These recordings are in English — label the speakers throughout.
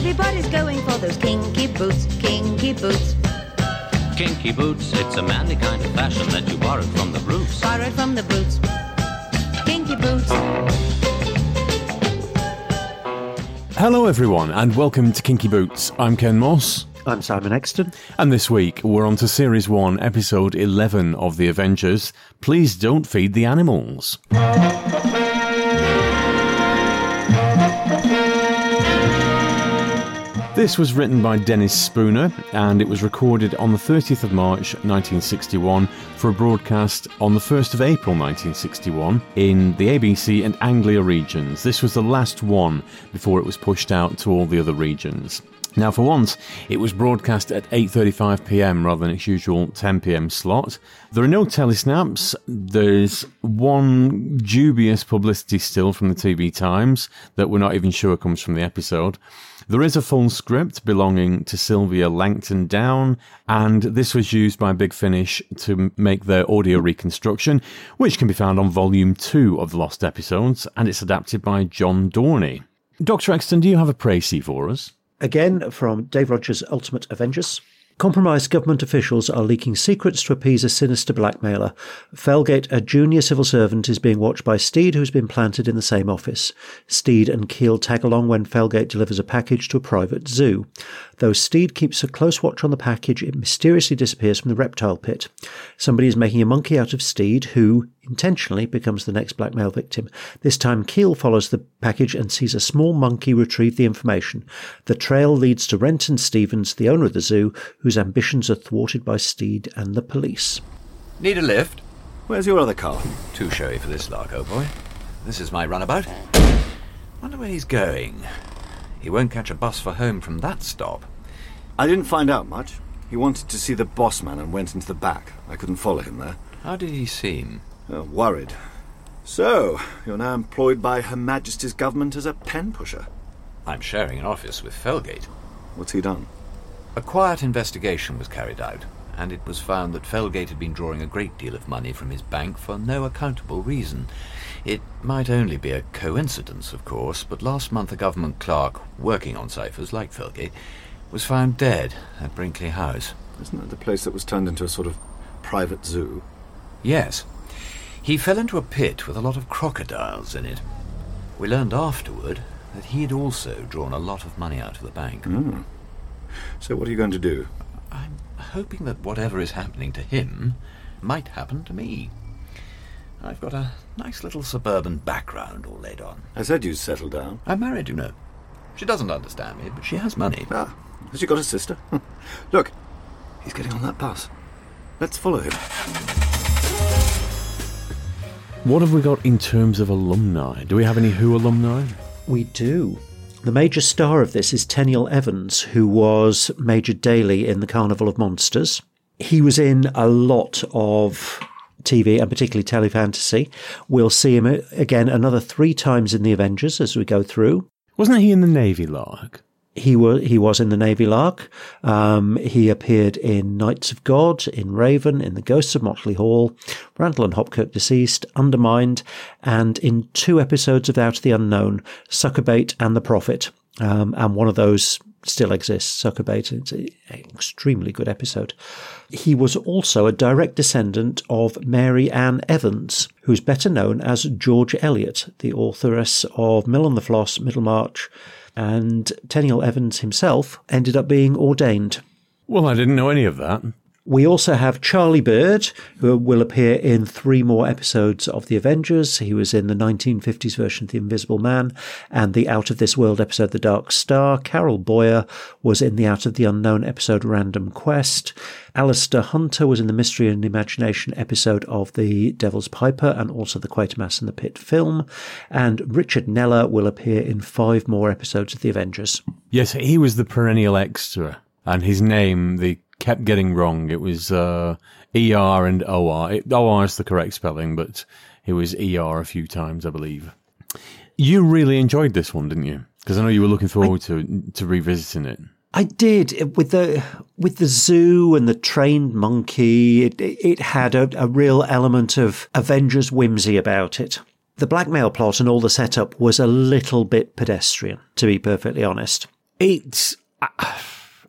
Speaker 1: Everybody's going for those kinky boots, kinky boots.
Speaker 2: Kinky boots, it's a manly kind of fashion that you borrowed from the roots.
Speaker 1: Borrowed from the boots. Kinky boots.
Speaker 3: Hello, everyone, and welcome to Kinky Boots. I'm Ken Moss,
Speaker 4: I'm Simon Exton.
Speaker 3: and this week we're on to Series 1, Episode 11 of The Avengers Please Don't Feed the Animals. This was written by Dennis Spooner and it was recorded on the 30th of March 1961 for a broadcast on the 1st of April 1961 in the ABC and Anglia regions. This was the last one before it was pushed out to all the other regions. Now, for once, it was broadcast at 8:35 p.m. rather than its usual 10 p.m. slot. There are no telesnaps. There's one dubious publicity still from the TV Times that we're not even sure comes from the episode. There is a full script belonging to Sylvia Langton Down, and this was used by Big Finish to make their audio reconstruction, which can be found on Volume 2 of the Lost Episodes, and it's adapted by John Dorney. Dr. Exton, do you have a précis for us?
Speaker 4: Again from Dave Rogers' Ultimate Avengers. Compromised government officials are leaking secrets to appease a sinister blackmailer. Felgate, a junior civil servant, is being watched by Steed, who's been planted in the same office. Steed and Keel tag along when Felgate delivers a package to a private zoo. Though Steed keeps a close watch on the package, it mysteriously disappears from the reptile pit. Somebody is making a monkey out of Steed, who intentionally becomes the next blackmail victim. This time, Keel follows the package and sees a small monkey retrieve the information. The trail leads to Renton Stevens, the owner of the zoo, whose ambitions are thwarted by Steed and the police.
Speaker 5: Need a lift?
Speaker 6: Where's your other car?
Speaker 5: Too showy for this lark, old boy. This is my runabout. Wonder where he's going. He won't catch a bus for home from that stop.
Speaker 6: I didn't find out much. He wanted to see the boss man and went into the back. I couldn't follow him there.
Speaker 5: How did he seem?
Speaker 6: Oh, worried. So, you're now employed by Her Majesty's government as a pen pusher.
Speaker 5: I'm sharing an office with Felgate.
Speaker 6: What's he done?
Speaker 5: A quiet investigation was carried out, and it was found that Felgate had been drawing a great deal of money from his bank for no accountable reason. It might only be a coincidence, of course, but last month a government clerk working on ciphers, like Felgate, was found dead at Brinkley House.
Speaker 6: Isn't that the place that was turned into a sort of private zoo?
Speaker 5: Yes. He fell into a pit with a lot of crocodiles in it. We learned afterward that he had also drawn a lot of money out of the bank.
Speaker 6: Hmm. So, what are you going to do?
Speaker 5: I'm hoping that whatever is happening to him might happen to me. I've got a nice little suburban background all laid on.
Speaker 6: I said you'd settle down.
Speaker 5: I'm married, you know. She doesn't understand me, but she has money.
Speaker 6: Ah, has she got a sister? Look, he's getting on that bus. Let's follow him.
Speaker 3: What have we got in terms of alumni? Do we have any Who alumni?
Speaker 4: We do. The major star of this is Tenniel Evans, who was Major Daly in the Carnival of Monsters. He was in a lot of TV and particularly telefantasy. We'll see him again another three times in the Avengers as we go through.
Speaker 3: Wasn't he in the Navy Lark?
Speaker 4: He was he was in the Navy Lark. Um, he appeared in Knights of God, in Raven, in The Ghosts of Motley Hall, Randall and Hopkirk Deceased, Undermind, and in two episodes of Out of the Unknown, Suckerbait and The Prophet. Um, and one of those still exists, Suckerbait. It's an extremely good episode. He was also a direct descendant of Mary Ann Evans, who's better known as George Eliot, the authoress of Mill on the Floss, Middlemarch, and Tenniel Evans himself ended up being ordained.
Speaker 3: Well, I didn't know any of that.
Speaker 4: We also have Charlie Bird, who will appear in three more episodes of The Avengers. He was in the 1950s version of The Invisible Man and the Out of This World episode The Dark Star. Carol Boyer was in the Out of the Unknown episode Random Quest. Alistair Hunter was in the Mystery and Imagination episode of The Devil's Piper and also the Quatermass and the Pit film. And Richard Neller will appear in five more episodes of The Avengers.
Speaker 3: Yes, he was the perennial extra, and his name they kept getting wrong. It was uh, ER and OR. It, OR is the correct spelling, but it was ER a few times, I believe. You really enjoyed this one, didn't you? Because I know you were looking forward to to revisiting it.
Speaker 4: I did with the with the zoo and the trained monkey. It, it had a, a real element of Avengers whimsy about it. The blackmail plot and all the setup was a little bit pedestrian, to be perfectly honest.
Speaker 3: It's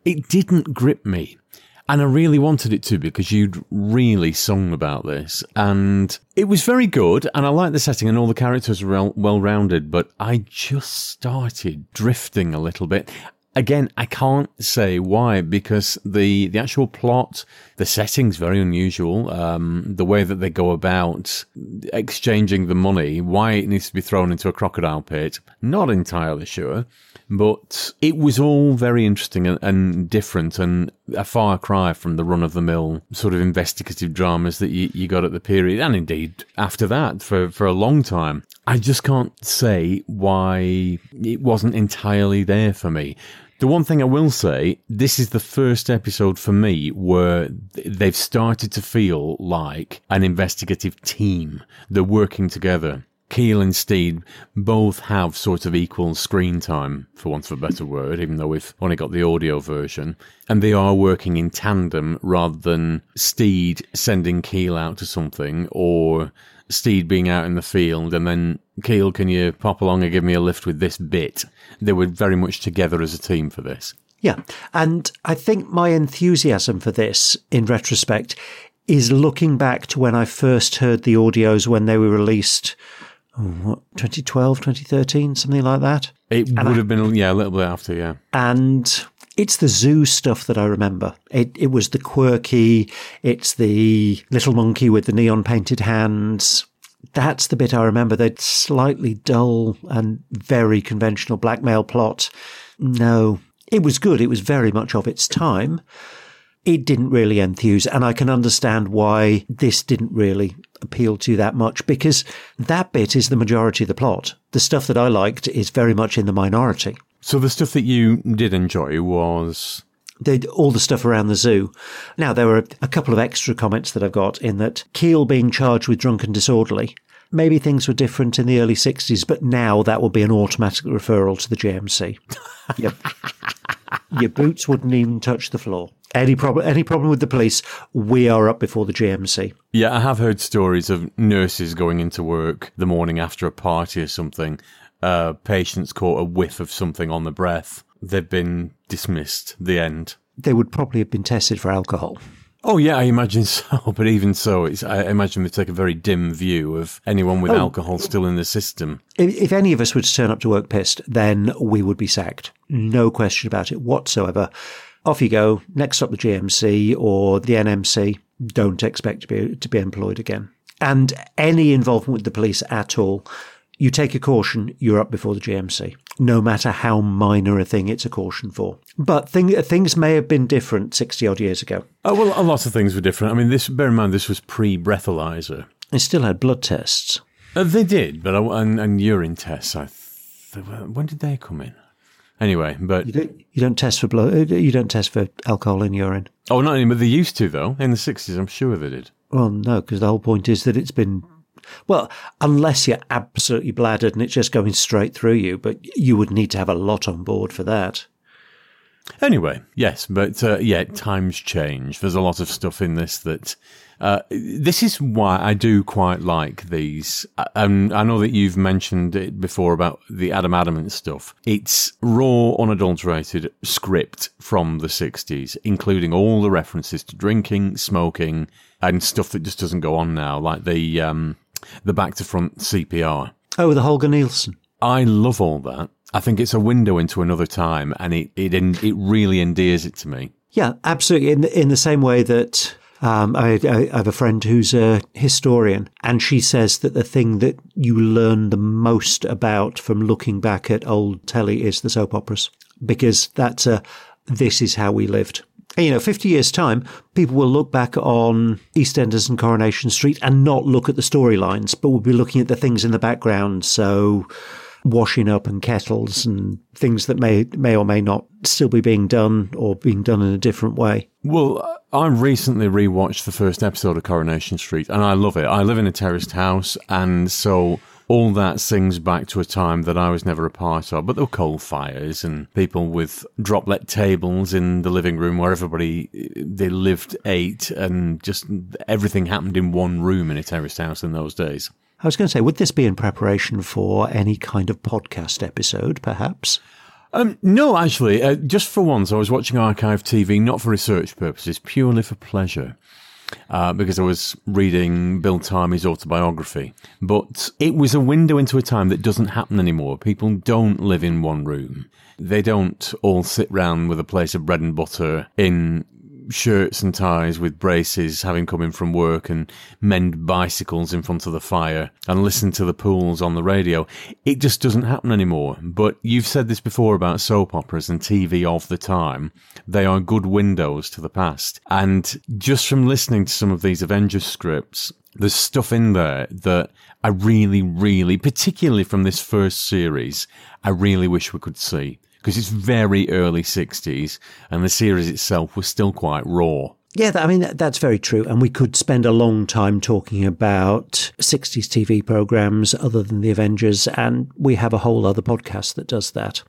Speaker 3: it didn't grip me. And I really wanted it to because you'd really sung about this. And it was very good. And I liked the setting and all the characters were well rounded. But I just started drifting a little bit. Again, I can't say why because the, the actual plot, the setting's very unusual. Um, the way that they go about exchanging the money, why it needs to be thrown into a crocodile pit, not entirely sure. But it was all very interesting and, and different and a far cry from the run of the mill sort of investigative dramas that you, you got at the period and indeed after that for, for a long time. I just can't say why it wasn't entirely there for me. The one thing I will say, this is the first episode for me where they've started to feel like an investigative team. They're working together. Keel and Steed both have sort of equal screen time, for want of a better word, even though we've only got the audio version. And they are working in tandem rather than Steed sending Keel out to something or Steed being out in the field and then Keel, can you pop along and give me a lift with this bit? They were very much together as a team for this.
Speaker 4: Yeah. And I think my enthusiasm for this, in retrospect, is looking back to when I first heard the audios when they were released oh, what, 2012, 2013, something like that.
Speaker 3: It and would I, have been, yeah, a little bit after, yeah.
Speaker 4: And it's the zoo stuff that I remember. It, it was the quirky, it's the little monkey with the neon painted hands. That's the bit I remember. The slightly dull and very conventional blackmail plot. No, it was good. It was very much of its time it didn't really enthuse. And I can understand why this didn't really appeal to that much because that bit is the majority of the plot. The stuff that I liked is very much in the minority.
Speaker 3: So the stuff that you did enjoy was
Speaker 4: the, all the stuff around the zoo. Now, there were a couple of extra comments that I've got in that Keel being charged with drunken disorderly. Maybe things were different in the early 60s, but now that would be an automatic referral to the GMC. yep. Your boots wouldn't even touch the floor. Any problem? Any problem with the police? We are up before the GMC.
Speaker 3: Yeah, I have heard stories of nurses going into work the morning after a party or something. Uh, patients caught a whiff of something on the breath. They've been dismissed. The end.
Speaker 4: They would probably have been tested for alcohol.
Speaker 3: Oh yeah, I imagine so. But even so, I imagine they take a very dim view of anyone with oh, alcohol still in the system.
Speaker 4: If, if, any of us were to turn up to work pissed, then we would be sacked. No question about it whatsoever off you go. Next up, the GMC or the NMC. Don't expect to be to be employed again. And any involvement with the police at all, you take a caution. You're up before the GMC, no matter how minor a thing it's a caution for. But thing, things may have been different sixty odd years ago.
Speaker 3: Oh well, a lot of things were different. I mean, this bear in mind this was pre breathalyzer.
Speaker 4: They still had blood tests.
Speaker 3: Uh, they did, but I, and, and urine tests. I th- when did they come in? Anyway, but
Speaker 4: you don't, you don't test for blood. Uh, you don't test for alcohol in urine.
Speaker 3: Oh, not anymore. They used to though. In the sixties, I'm sure they did.
Speaker 4: Well, no, because the whole point is that it's been well, unless you're absolutely bladdered and it's just going straight through you, but you would need to have a lot on board for that.
Speaker 3: Anyway, yes, but uh, yeah, times change. There's a lot of stuff in this that uh, this is why I do quite like these. And I know that you've mentioned it before about the Adam Adamant stuff. It's raw, unadulterated script from the 60s, including all the references to drinking, smoking, and stuff that just doesn't go on now, like the, um, the back to front CPR.
Speaker 4: Oh, the Holger Nielsen.
Speaker 3: I love all that. I think it's a window into another time, and it it it really endears it to me.
Speaker 4: Yeah, absolutely. In in the same way that um, I, I, have a friend who's a historian, and she says that the thing that you learn the most about from looking back at old telly is the soap operas, because that's a this is how we lived. And, you know, 50 years' time, people will look back on EastEnders and Coronation Street and not look at the storylines, but will be looking at the things in the background. So, washing up and kettles and things that may may or may not still be being done or being done in a different way.
Speaker 3: Well, I recently rewatched the first episode of Coronation Street and I love it. I live in a terraced house and so all that sings back to a time that I was never a part of. But there were coal fires and people with droplet tables in the living room where everybody they lived eight and just everything happened in one room in a terraced house in those days.
Speaker 4: I was going to say, would this be in preparation for any kind of podcast episode, perhaps?
Speaker 3: Um, no, actually, uh, just for once, I was watching archive TV not for research purposes, purely for pleasure. Uh, because I was reading Bill Tarmey's autobiography. But it was a window into a time that doesn't happen anymore. People don't live in one room. They don't all sit round with a plate of bread and butter in shirts and ties with braces, having come in from work and mend bicycles in front of the fire and listen to the pools on the radio. It just doesn't happen anymore. But you've said this before about soap operas and TV of the time. They are good windows to the past. And just from listening to some of these Avengers scripts, there's stuff in there that I really, really, particularly from this first series, I really wish we could see because it's very early 60s and the series itself was still quite raw.
Speaker 4: Yeah, I mean, that's very true. And we could spend a long time talking about 60s TV programs other than The Avengers. And we have a whole other podcast that does that.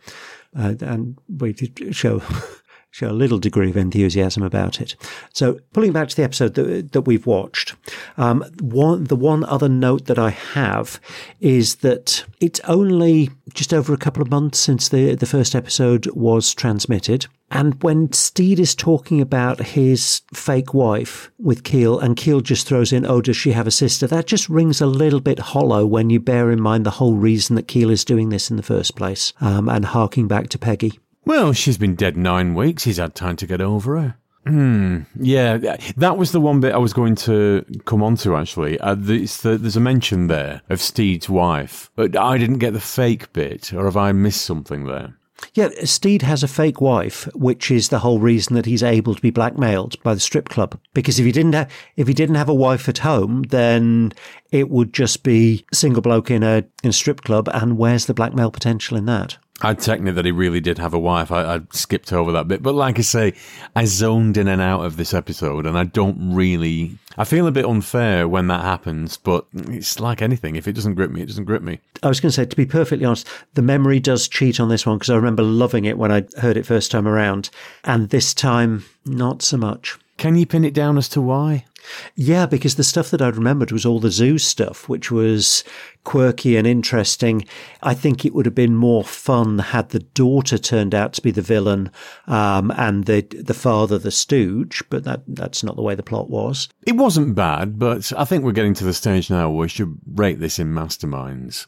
Speaker 4: Uh, and we did show show a little degree of enthusiasm about it. So, pulling back to the episode that, that we've watched, um, one, the one other note that I have is that it's only just over a couple of months since the, the first episode was transmitted. And when Steed is talking about his fake wife with Keel, and Keel just throws in, Oh, does she have a sister? That just rings a little bit hollow when you bear in mind the whole reason that Keel is doing this in the first place, um, and harking back to Peggy.
Speaker 3: Well, she's been dead nine weeks. He's had time to get over her. Hmm. Yeah, that was the one bit I was going to come on to actually. Uh, the, there's a mention there of Steed's wife, but I didn't get the fake bit, or have I missed something there?
Speaker 4: Yeah, Steed has a fake wife, which is the whole reason that he's able to be blackmailed by the strip club. Because if he didn't have, if he didn't have a wife at home, then it would just be single bloke in a in a strip club. And where's the blackmail potential in that?
Speaker 3: I'd taken it that he really did have a wife. I, I skipped over that bit. But like I say, I zoned in and out of this episode and I don't really, I feel a bit unfair when that happens, but it's like anything. If it doesn't grip me, it doesn't grip me.
Speaker 4: I was going to say, to be perfectly honest, the memory does cheat on this one because I remember loving it when I heard it first time around. And this time, not so much.
Speaker 3: Can you pin it down as to why?
Speaker 4: Yeah, because the stuff that I'd remembered was all the zoo stuff, which was quirky and interesting. I think it would have been more fun had the daughter turned out to be the villain um, and the the father the stooge, but that that's not the way the plot was.
Speaker 3: It wasn't bad, but I think we're getting to the stage now where we should rate this in masterminds.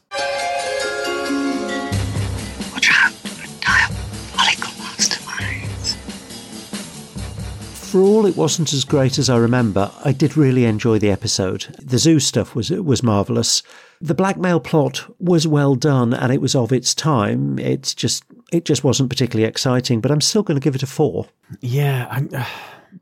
Speaker 7: For
Speaker 4: all it wasn't as great as I remember, I did really enjoy the episode. The zoo stuff was was marvelous. The blackmail plot was well done and it was of its time. It's just it just wasn't particularly exciting, but I'm still going to give it a 4.
Speaker 3: Yeah, I,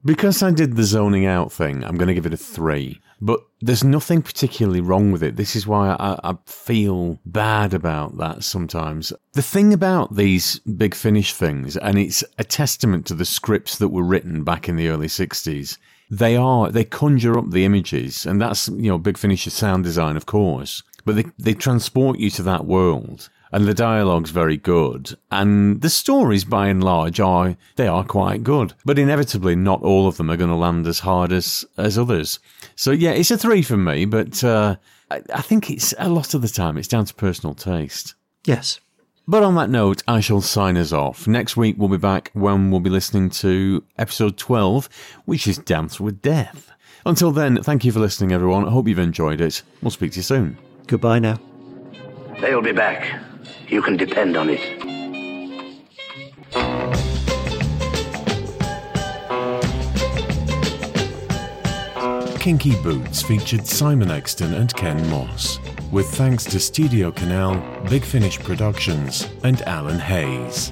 Speaker 3: because I did the zoning out thing, I'm going to give it a three. But there's nothing particularly wrong with it. This is why I, I feel bad about that sometimes. The thing about these big finish things, and it's a testament to the scripts that were written back in the early 60s, they are, they conjure up the images, and that's, you know, Big Finish's sound design, of course, but they, they transport you to that world. And the dialogue's very good. And the stories, by and large, are, they are quite good. But inevitably, not all of them are going to land as hard as, as others. So yeah, it's a three for me, but, uh, I, I think it's a lot of the time, it's down to personal taste.
Speaker 4: Yes.
Speaker 3: But on that note, I shall sign us off. Next week we'll be back when we'll be listening to episode 12, which is Dance with Death. Until then, thank you for listening, everyone. I hope you've enjoyed it. We'll speak to you soon.
Speaker 4: Goodbye now.
Speaker 7: They'll be back. You can depend on it.
Speaker 8: Kinky Boots featured Simon Exton and Ken Moss, with thanks to Studio Canal, Big Finish Productions, and Alan Hayes.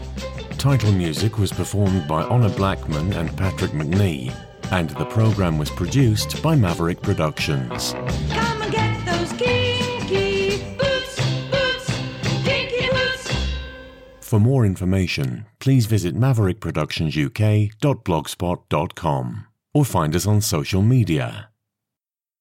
Speaker 8: Title music was performed by Honor Blackman and Patrick Macnee, and the program was produced by Maverick Productions. For more information, please visit maverickproductionsuk.blogspot.com or find us on social media.